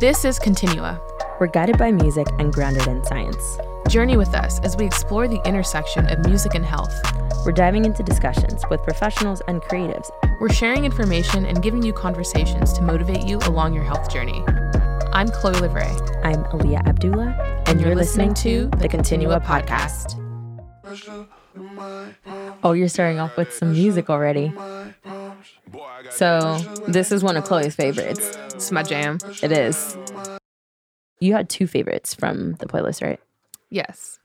This is Continua. We're guided by music and grounded in science. Journey with us as we explore the intersection of music and health. We're diving into discussions with professionals and creatives. We're sharing information and giving you conversations to motivate you along your health journey. I'm Chloe Livray. I'm Aliyah Abdullah, and, you're, listening, to the Continua podcast. Oh, you're starting off with some music already. So, this is one of Chloe's favorites. It's my jam. It is. You had two favorites from the playlist, right? Yes.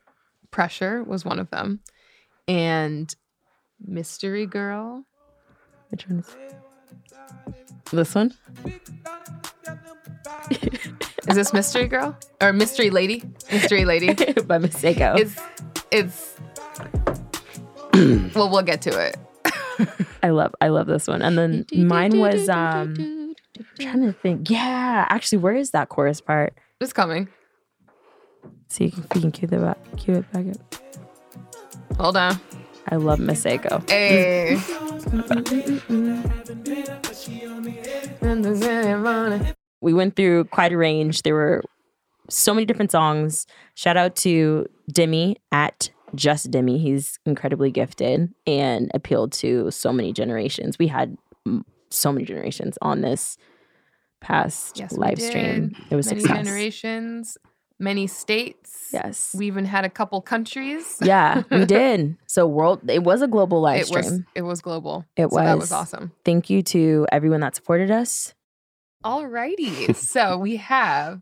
Pressure was one of them. And Mystery Girl. Which one is this one? Is this Mystery Girl? Or Mystery Lady? Mystery Lady. by Masego. It's it's well, we'll get to it. I love I love this one. And then mine was um I'm trying to think. Yeah, actually, where is that chorus part? It's coming. See if you can cue the back, cue it back up. Hold on. I love Masego. Hey. We went through quite a range. There were so many different songs. Shout out to Demi at Just Demi. He's incredibly gifted and appealed to so many generations. We had so many generations on this past Yes, live stream. It was many success. generations, many states. Yes. We even had a couple countries. yeah, we did. So world it was a global live it stream. was it was global. It so that was was. awesome. Thank you to everyone that supported us. Alrighty. so we have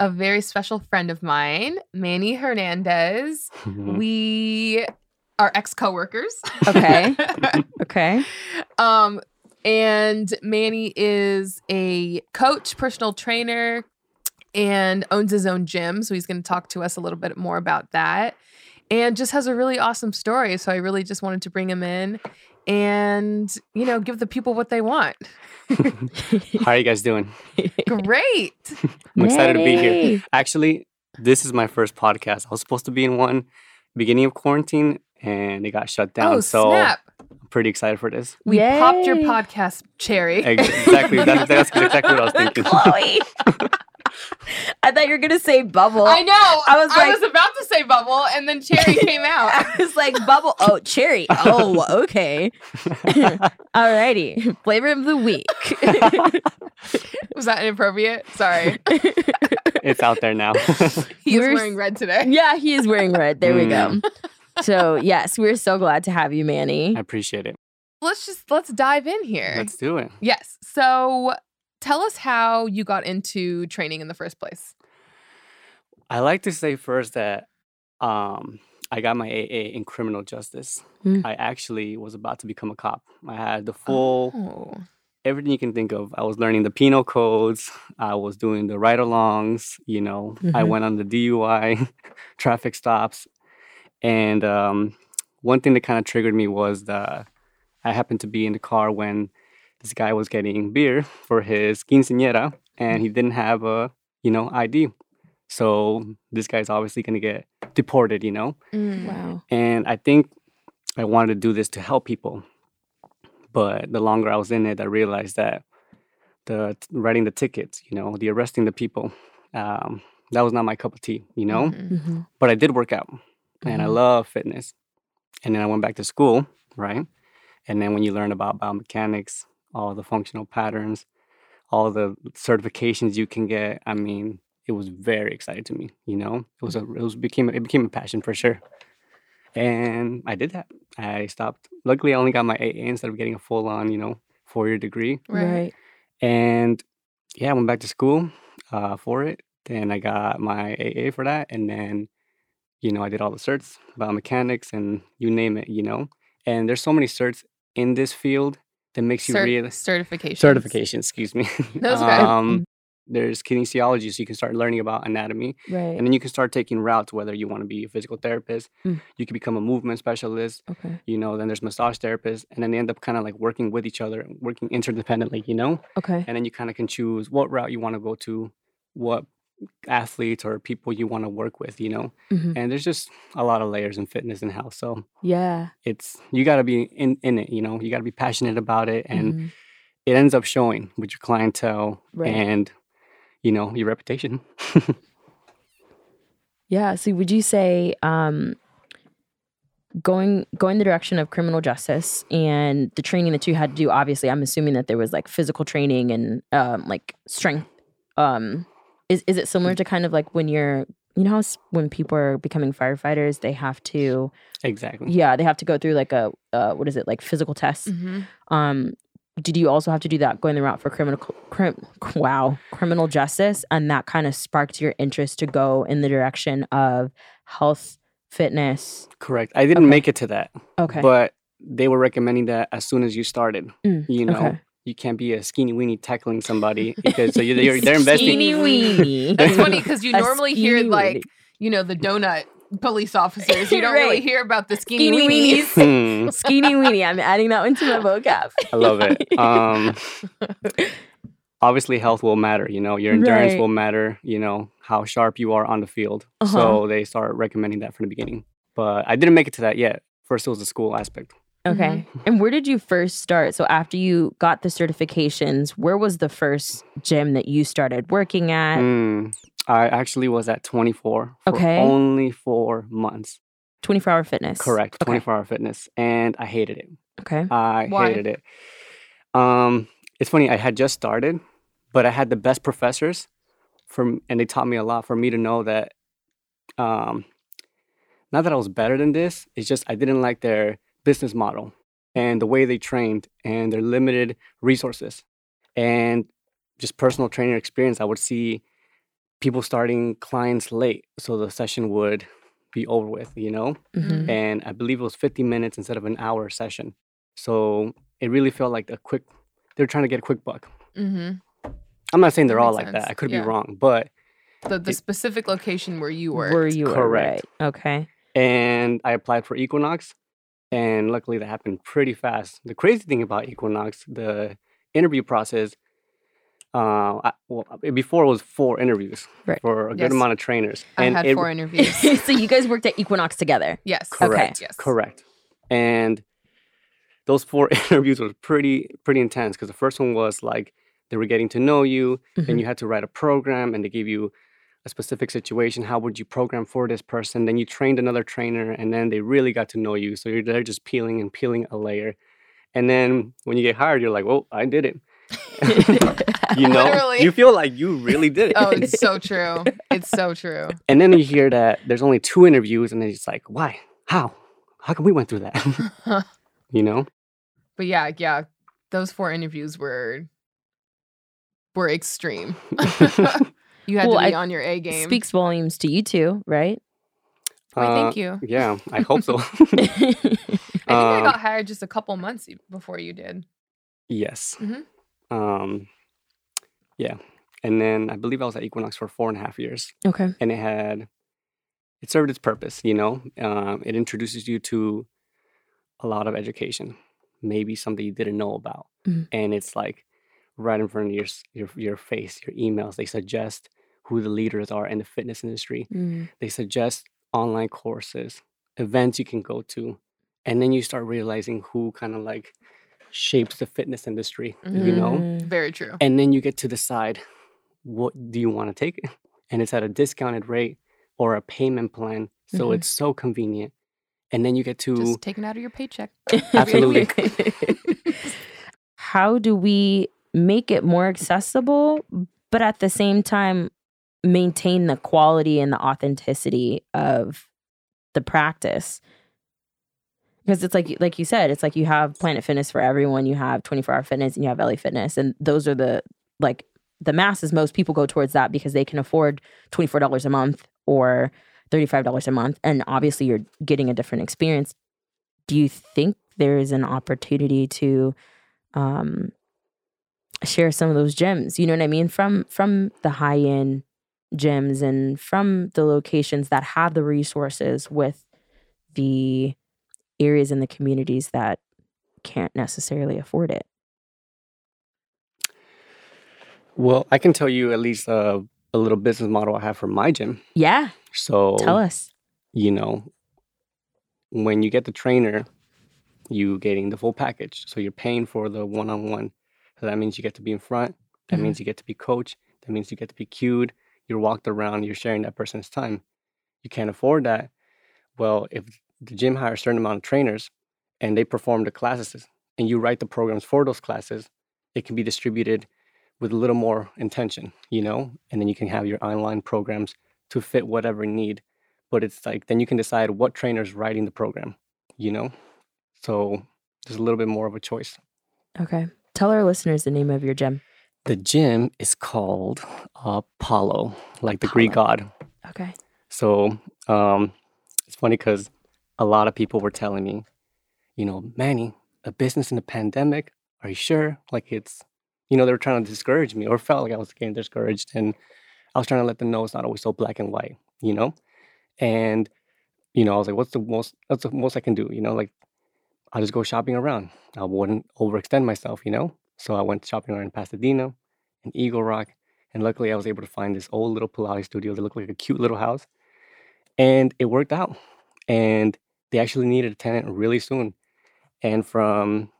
a very special friend of mine, Manny Hernandez. We are ex coworkers. Okay. Okay. um, and Manny is a coach, personal trainer, and owns his own gym. So he's going to talk to us a little bit more about that. And just has a really awesome story. So I really just wanted to bring him in and, you know, give the people what they want. How are you guys doing? Great. I'm excited to be here. Actually, this is my first podcast. I was supposed to be in one beginning of quarantine and it got shut down. oh, so snap. I'm pretty excited for this. We popped your podcast cherry. Exactly. That's, that's exactly what I was thinking. Chloe. I thought you were gonna say bubble. I know. I was I was about to say bubble, and then cherry came out. I was like bubble. Oh, cherry. Oh, okay. Alrighty. Flavor of the week. Was that inappropriate? Sorry. it's out there now. He's We're wearing red today. yeah, he is wearing red. There we go. Mm. So yes, we're so glad to have you, Manny. I appreciate it. Let's just let's dive in here. Let's do it. yes. So tell us how you got into training in the first place. I like to say first that um, I got my AA in criminal justice. Mm. I actually was about to become a cop. I had the full Oh. everything you can think of. I was learning the penal codes. I was doing the ride alongs. You know, I Mhm. went on the DUI, traffic stops. And um, one thing that kind of triggered me was the I happened to be in the car when this guy was getting beer for his quinceañera and he didn't have a, you know, ID. So this guy's obviously going to get deported, you know? Mm. Wow. And I think I wanted to do this to help people. But the longer I was in it, I realized that the t- writing the tickets, you know, the arresting the people, um, that was not my cup of tea, you know. Mhm. Mhm. But I did work out, and I Mhm. love fitness. And then I went back to school, right? And then when you learn about biomechanics, all the functional patterns, all the certifications you can get, I mean, it was very exciting to me. You know, it was a it was became it became a passion for sure. And I did that. I stopped. Luckily, I only got my AA instead of getting a full on, you know, four year degree. Right. And yeah, I went back to school uh, for it. Then I got my AA for that. And then, you know, I did all the certs, biomechanics, and you name it, you know. And there's so many certs in this field that makes you Cert- really certification. certification, excuse me. That's okay. um, there's kinesiology, so you can start learning about anatomy. Right. And then you can start taking routes, whether you want to be a physical therapist, Mm. you can become a movement specialist, okay. you know, then there's massage therapists, and then they end up kind of like working with each other, working interdependently, you know? Okay. and then you kind of can choose what route you want to go to, what athletes or people you want to work with, you know. Mhm. And there's just a lot of layers in fitness and health, so Yeah. it's you got to be in in it, you know. You got to be passionate about it, and Mhm. it ends up showing with your clientele, Right. and you know, your reputation. Yeah. So would you say um, going going the direction of criminal justice and the training that you had to do? Obviously, I'm assuming that there was like physical training and um, like strength. Um, is is it similar to kind of like when you're you know how when people are becoming firefighters they have to exactly. yeah they have to go through like a uh, what is it like physical tests Mhm. um did you also have to do that going the route for criminal crim, wow criminal justice and that kind of sparked your interest to go in the direction of health fitness Correct. I didn't Okay. make it to that, okay but they were recommending that as soon as you started. Mm, You know, okay. You can't be a skinny weenie tackling somebody because so you're, you're they're investing. Skinny weenie. That's funny because you A normally hear skinny like weenie. you know the donut police officers. You don't really hear about the skinny, skinny weenies. weenies Hmm, skinny weenie i'm adding that one to my vocab I love it. Um, obviously, health will matter. You know, your endurance Right. will matter. You know how sharp you are on the field. Uh-huh. So they start recommending that from the beginning. But I didn't make it to that yet. First, it was the school aspect. Okay. And where did you first start? So after you got the certifications, where was the first gym that you started working at? Mm, I actually was at 24 for Okay. only four months. 24 hour fitness. Correct, Okay. 24 hour fitness, and I hated it. Okay. I Why? hated it. Um, it's funny. I had just started, but I had the best professors, from and they taught me a lot. For me to know that, um, not that I was better than this. It's just I didn't like their business model and the way they trained and their limited resources, and just personal trainer experience. I would see people starting clients late, so the session would be over with. You know Mhm. and I believe it was 50 minutes instead of an hour session. So it really felt like a quick. They're trying to get a quick buck. hmm I'm not saying they're all makes like that. I could Yeah. be wrong, but The the It- specific location where you were. Were you were Correct. right? Okay. and I applied for Equinox, and luckily that happened pretty fast. The crazy thing about Equinox, the interview process. Uh, I, well, before it was four interviews Right. for a good Yes. amount of trainers, I and had it, four interviews. so you guys worked at Equinox together. yes. Correct. Yes. Correct. And those four interviews were pretty pretty intense because the first one was like they were getting to know you, Mhm. then you had to write a program, and they gave you a specific situation. How would you program for this person? Then you trained another trainer, and then they really got to know you. So you're there just peeling and peeling a layer. And then when you get hired, you're like, "Well, I did it." you know, Literally. you feel like you really did it. Oh, it's so true. It's so true. And then you hear that there's only two interviews, and then it's like, "Why? How? How come we went through that?" you know. But yeah, yeah, those four interviews were were extreme. You had Well, to be I- on your A game. Speaks volumes to you too, right? Why, thank Uh, you. Yeah, I hope so. I think I um, got hired just a couple months before you did. yes. Mhm. Um, yeah, and then I believe I was at Equinox for four and a half years, okay. and it had it served its purpose. You know, um, it introduces you to a lot of education, maybe something you didn't know about, Mhm. and it's like right in front of your your your face, your emails. They suggest who the leaders are in the fitness industry. Mm. they suggest online courses, events you can go to, and then you start realizing who kind of like shapes the fitness industry, you know? Mm. Very true. And then you get to decide what do you want to take? And it's at a discounted rate or a payment plan. So Mhm. it's so convenient. And then you get to Just taken out of your paycheck. Absolutely. How do we make it more accessible, but at the same time maintain the quality and the authenticity of the practice? Because it's like like you said, it's like you have Planet Fitness for everyone, you have 24 Hour Fitness, and you have LA Fitness, and those are the like the masses. Most people go towards that because they can afford $24 a month or $35 a month, and obviously you're getting a different experience. Do you think there is an opportunity to um, share some of those gems? You know what I mean from from the high end gyms and from the locations that have the resources with the areas in the communities that can't necessarily afford it. well, I can tell you at least uh, a little business model I have for my gym. Yeah, So tell us. you know, when you get the trainer, you getting the full package. So you're paying for the one-on-one. So that means you get to be in front. That Mhm. means you get to be coached. That means you get to be cued, you're walked around, you're sharing that person's time. You can't afford that. Well, if the gym hires a certain amount of trainers and they perform the classes and you write the programs for those classes, it can be distributed with a little more intention, you know, and then you can have your online programs to fit whatever need. But it's like then you can decide what trainer's writing the program, you know? So there's a little bit more of a choice. Okay. Tell our listeners the name of your gym. The gym is called Apollo, like the Greek god. Okay. So um, it's funny because a lot of people were telling me, you know, Manny, a business in a pandemic. Are you sure? Like it's, you know, they were trying to discourage me or felt like I was getting discouraged. And I was trying to let them know it's not always so black and white, you know? And, you know, I was like, what's the most, what's the most I can do? You know, like I'll just go shopping around. I wouldn't overextend myself, you know? So I went shopping around in Pasadena and Eagle Rock. And luckily I was able to find this old little Pilates studio that looked like a cute little house. And it worked out. And they actually needed a tenant really soon. And from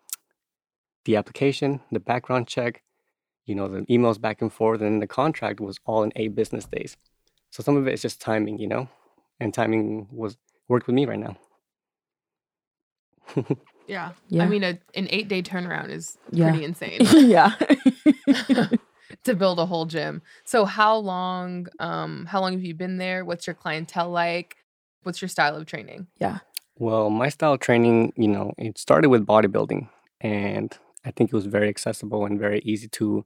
the application, the background check, you know, the emails back and forth, and the contract was all in eight business days. So some of it is just timing, you know, and timing was worked with me right now. Yeah. Yeah. I mean, a, an eight day turnaround is Yeah. pretty insane yeah. to build a whole gym. So how long, um, how long have you been there? What's your clientele like? What's your style of training? Yeah. Well, my style of training, you know, it started with bodybuilding, and I think it was very accessible and very easy to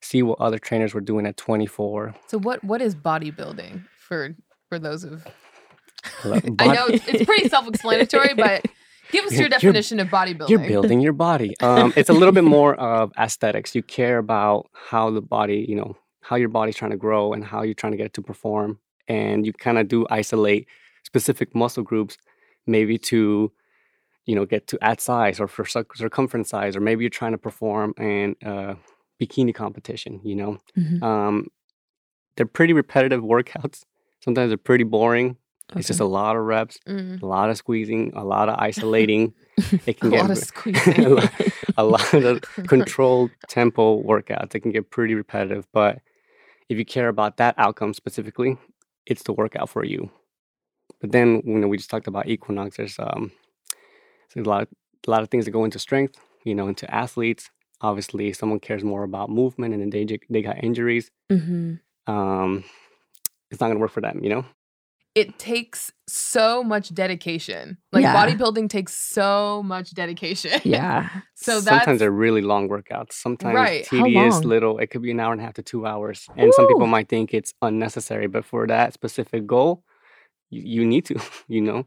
see what other trainers were doing at 24. So what what is bodybuilding for for those of Lo- I know it's, it's pretty self-explanatory, but give us your definition of bodybuilding. You're building your body. Um, it's a little bit more of aesthetics. You care about how the body, you know, how your body's trying to grow and how you're trying to get it to perform. And you kind of do isolate specific muscle groups, maybe to, you know, get to add size or for circumference size, or maybe you're trying to perform in a bikini competition, you know. Mhm. Um, they're pretty repetitive workouts. Sometimes they're pretty boring. It's just a lot of reps, Mm, a lot of squeezing, a lot of isolating. It a can get lot of squeezing. a lot- a lot of controlled tempo workouts. It can get pretty repetitive, but if you care about that outcome specifically, it's the workout for you. But then, you know, we just talked about Equinox. There's um, there's a lot of a lot of things that go into strength. You know, into athletes. Obviously, someone cares more about movement, and then they they got injuries. hmm Um, it's not gonna work for them. You know. It takes so much dedication. Like Yeah. bodybuilding takes so much dedication. Yeah. so that's sometimes they're really long workouts. Sometimes Right. Tedious, little. It could be an hour and a half to two hours, and some people might think it's unnecessary. But for that specific goal, you, you need to. You know,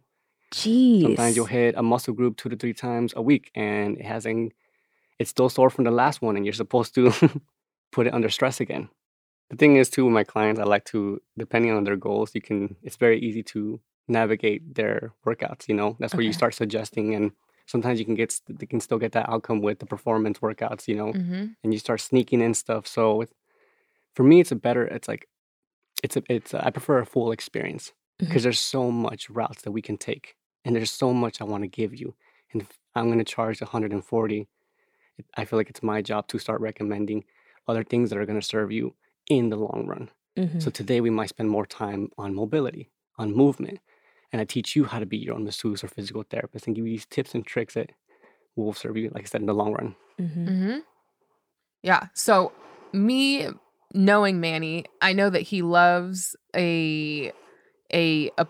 Jeez. sometimes you'll hit a muscle group two to three times a week, and it hasn't. It's still sore from the last one, and you're supposed to put it under stress again. The thing is, too, with my clients, I like to, depending on their goals, you can. It's very easy to navigate their workouts. You know, that's where you start suggesting and sometimes you can get they can still get that outcome with the performance workouts you know hmm and you start sneaking in stuff so for me it's a better it's like it's a it's a, i prefer a full experience because Mhm. there's so much routes that we can take and there's so much i want to give you and if i'm going to charge 140 i feel like it's my job to start recommending other things that are going to serve you in the long run Mhm. so today we might spend more time on mobility, on movement, and I teach you how to be your own masseuse or physical therapist and give you these tips and tricks that will serve you, like I said, in the long run. Mhm. hmm Yeah. So me knowing Manny, I know that he loves a a a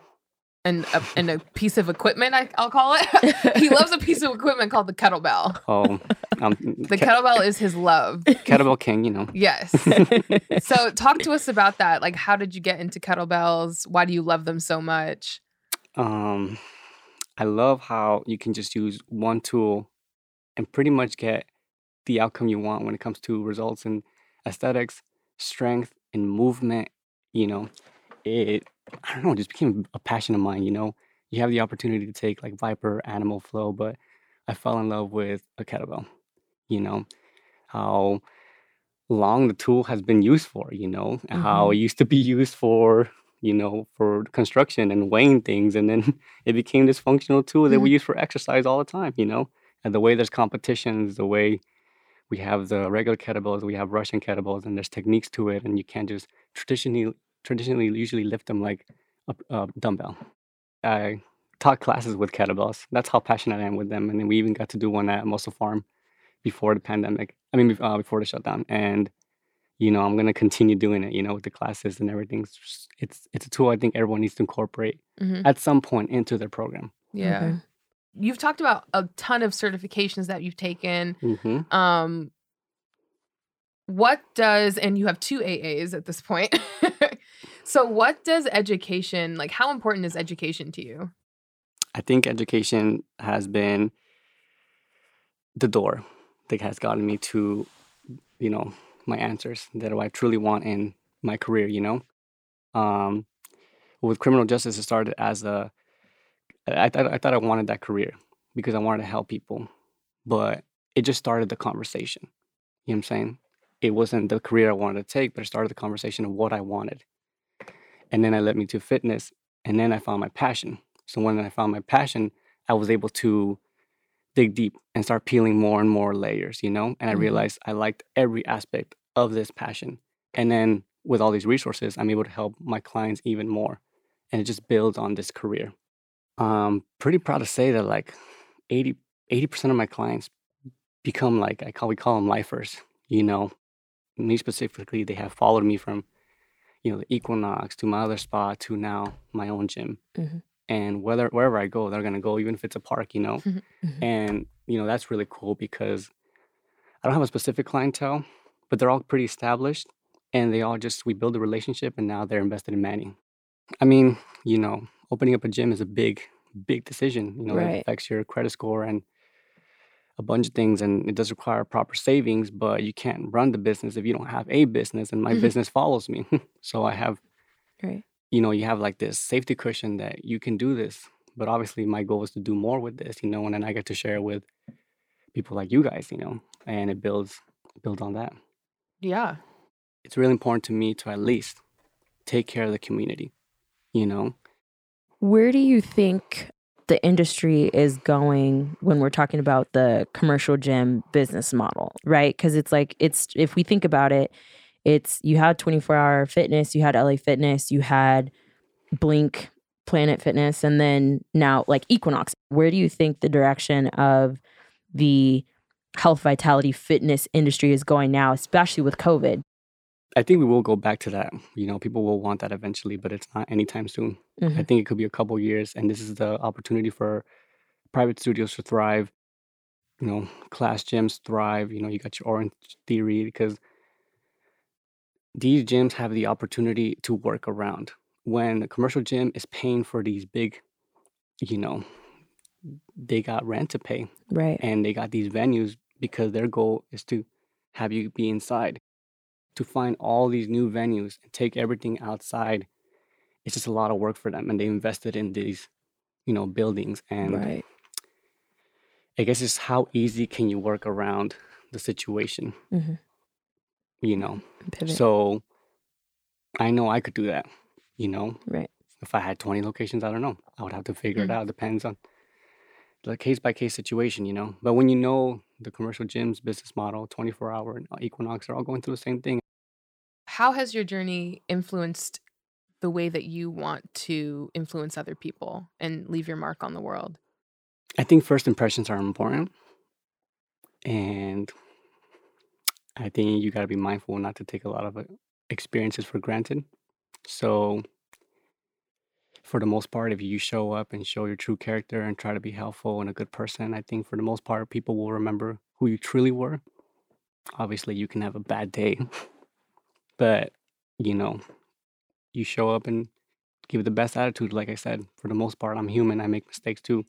and a, and a piece of equipment. I, I'll call it. he loves a piece of equipment called the kettlebell. Oh, um, The ke- kettlebell is his love. kettlebell king, you know. Yes. So talk to us about that. Like, how did you get into kettlebells? Why do you love them so much? Um, I love how you can just use one tool and pretty much get the outcome you want when it comes to results and aesthetics, strength, and movement. You know, it, I don't know, it just became a passion of mine. You know, you have the opportunity to take like ViPR, Animal Flow, but I fell in love with a kettlebell. You know, how long the tool has been used for, you know, and how it mm-hmm. used to be used for, you know, for construction and weighing things. And then it became this functional tool that we mm-hmm. use for exercise all the time, you know. And the way there's competitions, the way we have the regular kettlebells, we have Russian kettlebells, and there's techniques to it, and you can't just traditionally traditionally usually lift them like a, a dumbbell. I taught classes with kettlebells. That's how passionate I am with them, and then we even got to do one at Muscle Farm before the pandemic. I mean, uh, before the shutdown, and you know, I'm gonna continue doing it. You know, with the classes and everything. It's just- it's, it's a tool I think everyone needs to incorporate Mhm. at some point into their program. Yeah. Okay. You've talked about a ton of certifications that you've taken. hmm Um, what does and you have two AAs at this point. so what does education like? How important is education to you? I think education has been the door that has gotten me to, you know, my answers that I truly want in my career. You know, um, with criminal justice, it started as a. I thought I thought I wanted that career because I wanted to help people, but it just started the conversation. You know what I'm saying? It wasn't the career I wanted to take, but it started the conversation of what I wanted, and then it led me to fitness, and then I found my passion. So when I found my passion, I was able to dig deep and start peeling more and more layers, you know? And I Mhm. realized I liked every aspect of this passion. And then with all these resources, I'm able to help my clients even more. And it just builds on this career. I'm pretty proud to say that like 80, 80% of my clients become like, I call, we call them lifers, you know? Me specifically, they have followed me from, you know, the Equinox to my other spot to now my own gym and whether wherever I go, they're gonna go, even if it's a park, you know. Mhm. And you know that's really cool because I don't have a specific clientele, but they're all pretty established, and they all just we build a relationship, and now they're invested in Manny. I mean, you know, opening up a gym is a big, big decision. You know, Right. it affects your credit score and a bunch of things, and it does require proper savings. But you can't run the business if you don't have a business, and my Mhm. business follows me. so I have Right. you know, you have like this safety cushion that you can do this. But obviously, my goal is to do more with this, you know, and then I get to share with people like you guys, you know, and it builds builds on that. Yeah. It's really important to me to at least take care of the community, you know. Where do you think the industry is going when we're talking about the commercial gym business model, right? Because it's like, it's, if we think about it, it's, you had 24 hour fitness, you had LA Fitness, you had Blink, Planet Fitness, and then now like Equinox. Where do you think the direction of the health, vitality, fitness industry is going now, especially with COVID? I think we will go back to that. You know, people will want that eventually, but it's not anytime soon. I Mhm. think it could be a couple years, and this is the opportunity for private studios to thrive. You know, class gyms thrive. You know, you got your Orange Theory because these gyms have the opportunity to work around when a commercial gym is paying for these big. You know, they got rent to pay, Right. and they got these venues because their goal is to have you be inside. To find all these new venues and take everything outside, it's just a lot of work for them, and they invested in these, you know, buildings. And right. I guess it's how easy can you work around the situation, Mhm. you know? Pivot. So I know I could do that, you know? right. If I had 20 locations, I don't know. I would have to figure it Mm. out. Depends on the case by case situation, you know? But when you know the commercial gyms business model, 24 hour and Equinox are all going through the same thing. How has your journey influenced the way that you want to influence other people and leave your mark on the world? I think first impressions are important. And I think you got to be mindful not to take a lot of uh, experiences for granted. So, for the most part, if you show up and show your true character and try to be helpful and a good person, I think for the most part, people will remember who you truly were. Obviously, you can have a bad day, but you know, you show up and give the best attitude. Like I said, for the most part, I'm human, I make mistakes too.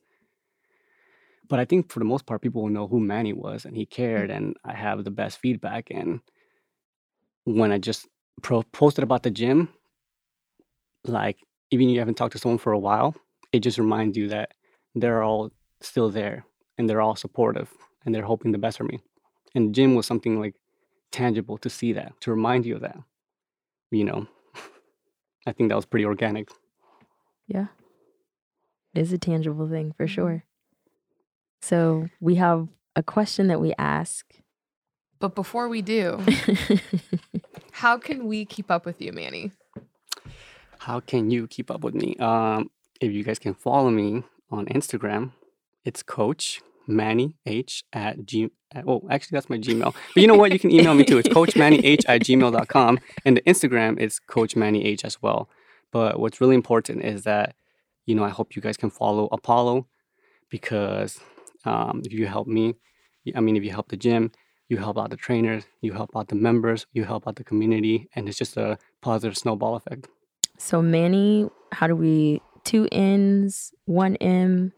But I think for the most part, people will know who Manny was and he cared, mm. and I have the best feedback. And when I just pro- posted about the gym, like even if you haven't talked to someone for a while, it just reminds you that they're all still there and they're all supportive and they're hoping the best for me. And the gym was something like tangible to see that, to remind you of that. You know, I think that was pretty organic. Yeah. It is a tangible thing for Mhm. sure. So we have a question that we ask. But before we do, how can we keep up with you, Manny? How can you keep up with me? Um, if you guys can follow me on Instagram, it's Coach Manny H at G. Oh, actually, that's my Gmail. But you know what? You can email me too. It's Coach Manny H at gmail.com. And the Instagram is Coach Manny H as well. But what's really important is that, you know, I hope you guys can follow Apollo because um, if you help me, I mean, if you help the gym, you help out the trainers, you help out the members, you help out the community, and it's just a positive snowball effect. So Manny, how do we two N's, one M?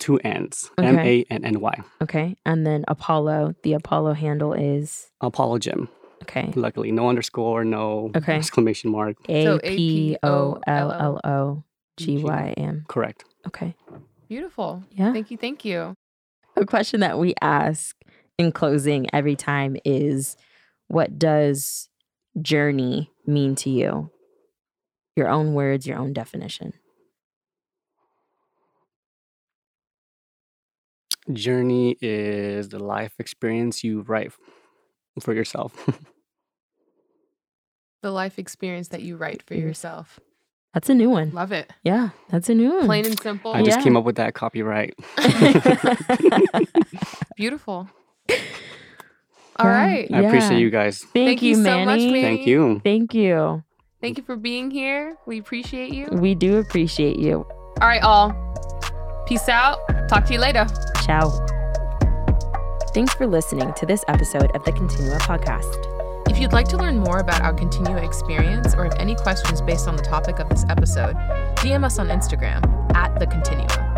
Two N's, Okay. M A N N Y. Okay. And then Apollo. The Apollo handle is Apollo Gym. okay. Luckily, no underscore, no Okay. exclamation mark. A P O L L O G G. Y M. Correct. Okay. Beautiful. Yeah. Thank you. Thank you. A question that we ask in closing every time is what does journey mean to you? Your own words, your own definition. Journey is the life experience you write for yourself. The life experience that you write for mm-hmm. yourself. That's a new one. Love it. Yeah, that's a new one. Plain and simple. I just Yeah. came up with that copyright. Beautiful. All Yeah. right. I Yeah. appreciate you guys. Thank, Thank you, you so much, Manny. Thank you. Thank you. Thank you for being here. We appreciate you. We do appreciate you. All right, all. Peace out. Talk to you later. Ciao. Thanks for listening to this episode of the Continua podcast. If you'd like to learn more about our Continua experience or have any questions based on the topic of this episode, DM us on Instagram at The Continua.